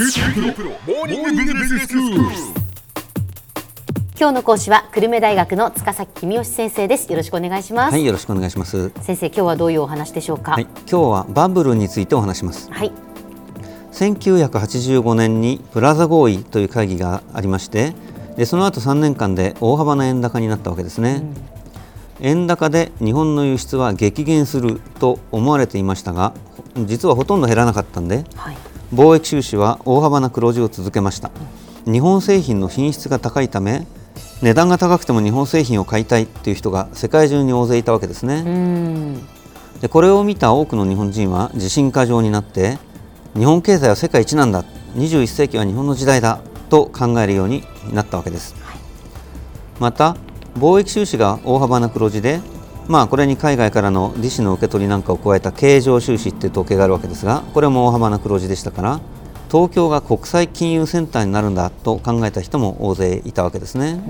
今日の講師は久留米大学の塚崎君吉先生ですよろしくお願いします、はい、よろしくお願いします。先生今日はどういうお話でしょうか？はい、今日はバブルについてお話します。はい1985年にプラザ合意という会議がありまして、でその後3年間で大幅な円高になったわけですね。円高で日本の輸出は激減すると思われていましたが、実はほとんど減らなかったんで、はい貿易収支は大幅な黒字を続けました。日本製品の品質が高いため値段が高くても日本製品を買いたいという人が世界中に大勢いたわけですね、うん。でこれを見た多くの日本人は自信過剰になって日本経済は世界一なんだ21世紀は日本の時代だと考えるようになったわけです、また貿易収支が大幅な黒字でまあこれに海外からの利子の受け取りなんかを加えた経常収支っていう統計があるわけですがこれも大幅な黒字でしたから東京が国際金融センターになるんだと考えた人も大勢いたわけですね。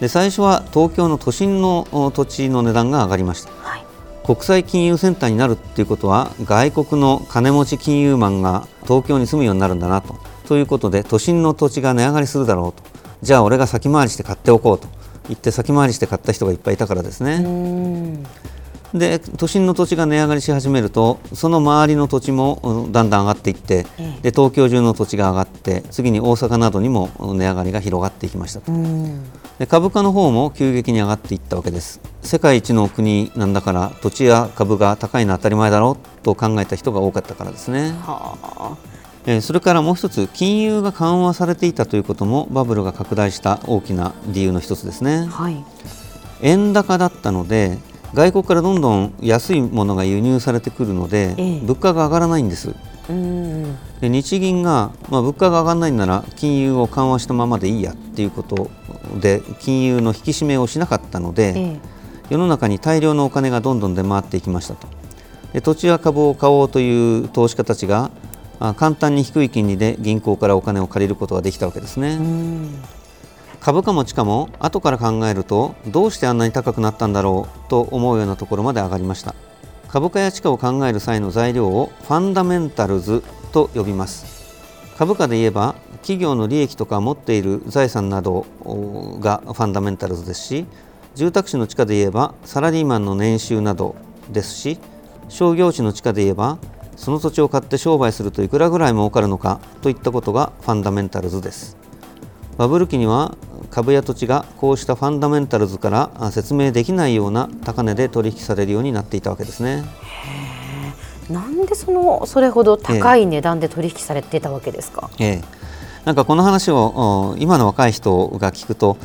で最初は東京の都心のお土地の値段が上がりました。はい。国際金融センターになるっていうことは外国の金持ち金融マンが東京に住むようになるんだなと。ということで都心の土地が値上がりするだろうと。じゃあ俺が先回りして買っておこうと言って先回りして買った人がいっぱいいたからですうねん。で都心の土地が値上がりし始めるとその周りの土地もうんだんだん上がっていってええで東京中の土地が上がって次に大阪などにも値上がりが広がっていきました。とうん。で株価の方も急激に上がっていったわけです。世界一の国なんだから土地や株が高いのは当たり前だろうと考えた人が多かったからですね、はえーそれからもう一つ金融が緩和されていたということもバブルが拡大した大きな理由の一つですね。あはい。円高だったので外国からどんどん安いものが輸入されてくるので、ええ。物価が上がらないんです。うん。で日銀が、まあ、物価が上がらないなら金融を緩和したままでいいやっていうことで金融の引き締めをしなかったので、ええ。世の中に大量のお金がどんどん出回っていきましたと。で土地や株を買おうという投資家たちがあ簡単に低い金利で銀行からお金を借りることができたわけですね、株価も地価も後から考えるとどうしてあんなに高くなったんだろうと思うようなところまで上がりました。株価や地価を考える際の材料をファンダメンタルズと呼びます。株価で言えば企業の利益とか持っている財産などがファンダメンタルズですし住宅地の地価で言えばサラリーマンの年収などですし商業地の地価で言えばその土地を買って商売するといくらぐらい儲かるのかといったことがファンダメンタルズです。バブル期には株や土地がこうしたファンダメンタルズからあ説明できないような高値で取引されるようになっていたわけですね。なんでそのそれほど高い値段で取引されてたわけですか、ええ、なんかこの話をお今の若い人が聞くと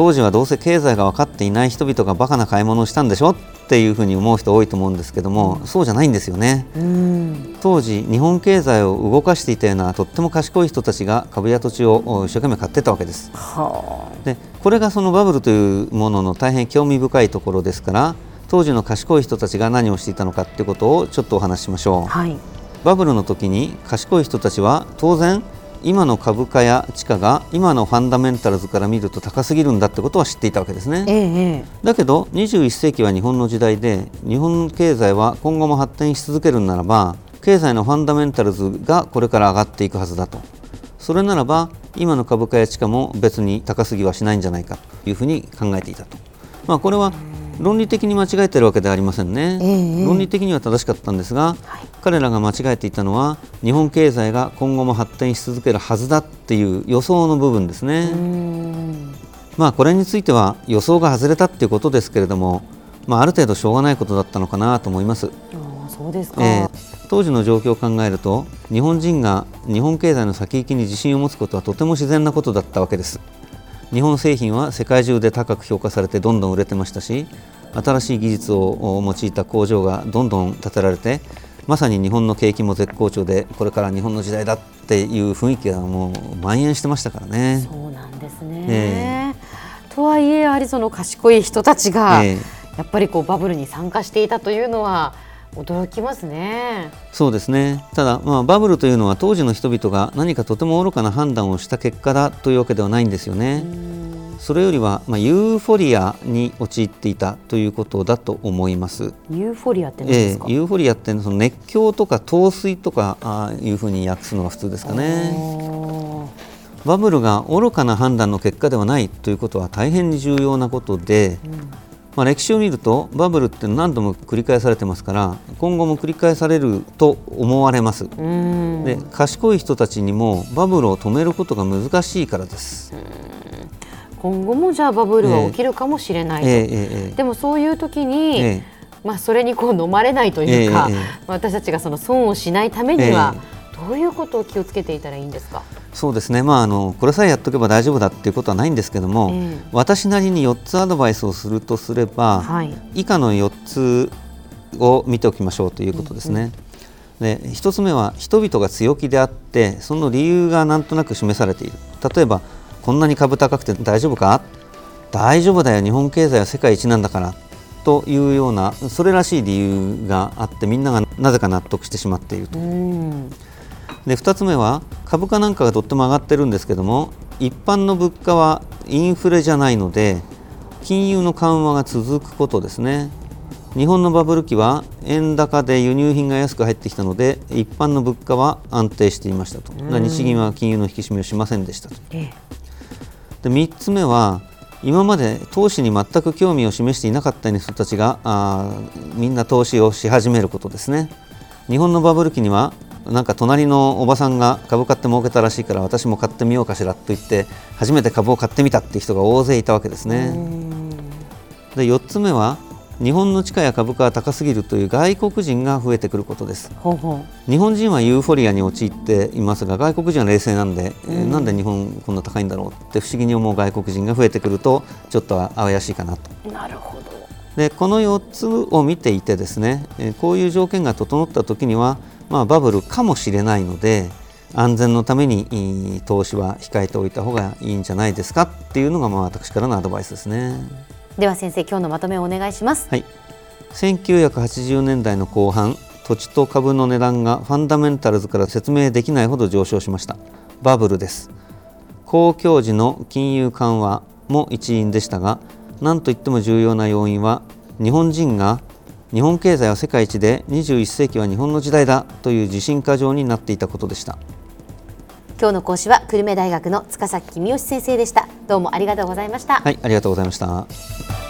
当時はどうせ経済が分かっていない人々がバカな買い物をしたんでしょっていうふうに思う人多いと思うんですけども、そうじゃないんですよね。うん。当時日本経済を動かしていたようなとっても賢い人たちが株や土地をお一生懸命買ってたわけです。はでこれがそのバブルというものの大変興味深いところですから当時の賢い人たちが何をしていたのかということをちょっとお話ししましょう。あはい。バブルの時に賢い人たちは当然今の株価や地価が今のファンダメンタルズから見ると高すぎるんだってことは知っていたわけですね。ええええ。だけど21世紀は日本の時代で日本経済は今後も発展し続けるならば経済のファンダメンタルズがこれから上がっていくはずだと。それならば今の株価や地価も別に高すぎはしないんじゃないかというふうに考えていたと、まあ、これは論理的に間違えているわけではありませんね、ええ論理的には正しかったんですが、彼らが間違えていたのは日本経済が今後も発展し続けるはずだっていう予想の部分ですね。うん。まあこれについては予想が外れたっていうことですけれども、まあ、ある程度しょうがないことだったのかなと思います、そうですか、えー当時の状況を考えると日本人が日本経済の先行きに自信を持つことはとても自然なことだったわけです日本製品は世界中で高く評価されてどんどん売れてましたし新しい技術を用いた工場がどんどん建てられてまさに日本の景気も絶好調でこれから日本の時代だっていう雰囲気がもう蔓延してましたからね。そうなんですね、えとはいえやはりその賢い人たちが、ええ。やっぱりこうバブルに参加していたというのは驚きますね。そうですねただ、まあ、バブルというのは当時の人々が何かとても愚かな判断をした結果だというわけではないんですよね。それよりは、まあ、ユーフォリアに陥っていたということだと思います。ユーフォリアって何ですか、ええユーフォリアってその熱狂とか陶酔とかあーいうふうに訳すのが普通ですかね。バブルが愚かな判断の結果ではないということは大変に重要なことで、まあ、歴史を見るとバブルって何度も繰り返されてますから今後も繰り返されると思われます。うん。で賢い人たちにもバブルを止めることが難しいからです。今後もじゃあバブルは起きるかもしれないと、ええええでもそういう時に、ええ。まあ、それにこう飲まれないというか、私たちがその損をしないためには、どういうことを気をつけていたらいいんですか？そうですね、まあ、あのこれさえやっとけば大丈夫だっていうことはないんですけども、ええ。私なりに4つアドバイスをするとすれば、はい。以下の4つを見ておきましょうということですね。で1つ目は人々が強気であってその理由がなんとなく示されている。例えばこんなに株高くて大丈夫か？大丈夫だよ。日本経済は世界一なんだから。というようなそれらしい理由があってみんながなぜか納得してしまっていると。うんで2つ目は株価なんかがとっても上がってるんですけども一般の物価はインフレじゃないので金融の緩和が続くことですね。日本のバブル期は円高で輸入品が安く入ってきたので一般の物価は安定していましたと。日銀は金融の引き締めをしませんでしたと。えで3つ目は今まで投資に全く興味を示していなかった人たちがあーみんな投資をし始めることですね。日本のバブル期にはなんか隣のおばさんが株買って儲けたらしいから私も買ってみようかしらと言って初めて株を買ってみたっていう人が大勢いたわけですね。で4つ目は日本の地価や株価が高すぎるという外国人が増えてくることです。ほうほ日本人はユーフォリアに陥っていますが外国人は冷静なんで、えーなんで日本こんな高いんだろうって不思議に思う外国人が増えてくるとちょっと怪しいかなと。うなるほどでこの4つを見ていてですね、えーこういう条件が整った時には、まあ、バブルかもしれないので安全のために投資は控えておいた方がいいんじゃないですかっていうのがまあ私からのアドバイスですね。では先生今日のまとめをお願いします。はい、1980年代の後半土地と株の値段がファンダメンタルズから説明できないほど上昇しました。バブルです。公共時の金融緩和も一因でしたが何といっても重要な要因は日本人が日本経済は世界一で21世紀は日本の時代だという自信過剰になっていたことでした。今日の講師は久留米大学の塚崎君吉先生でした。どうもありがとうございました、はいありがとうございました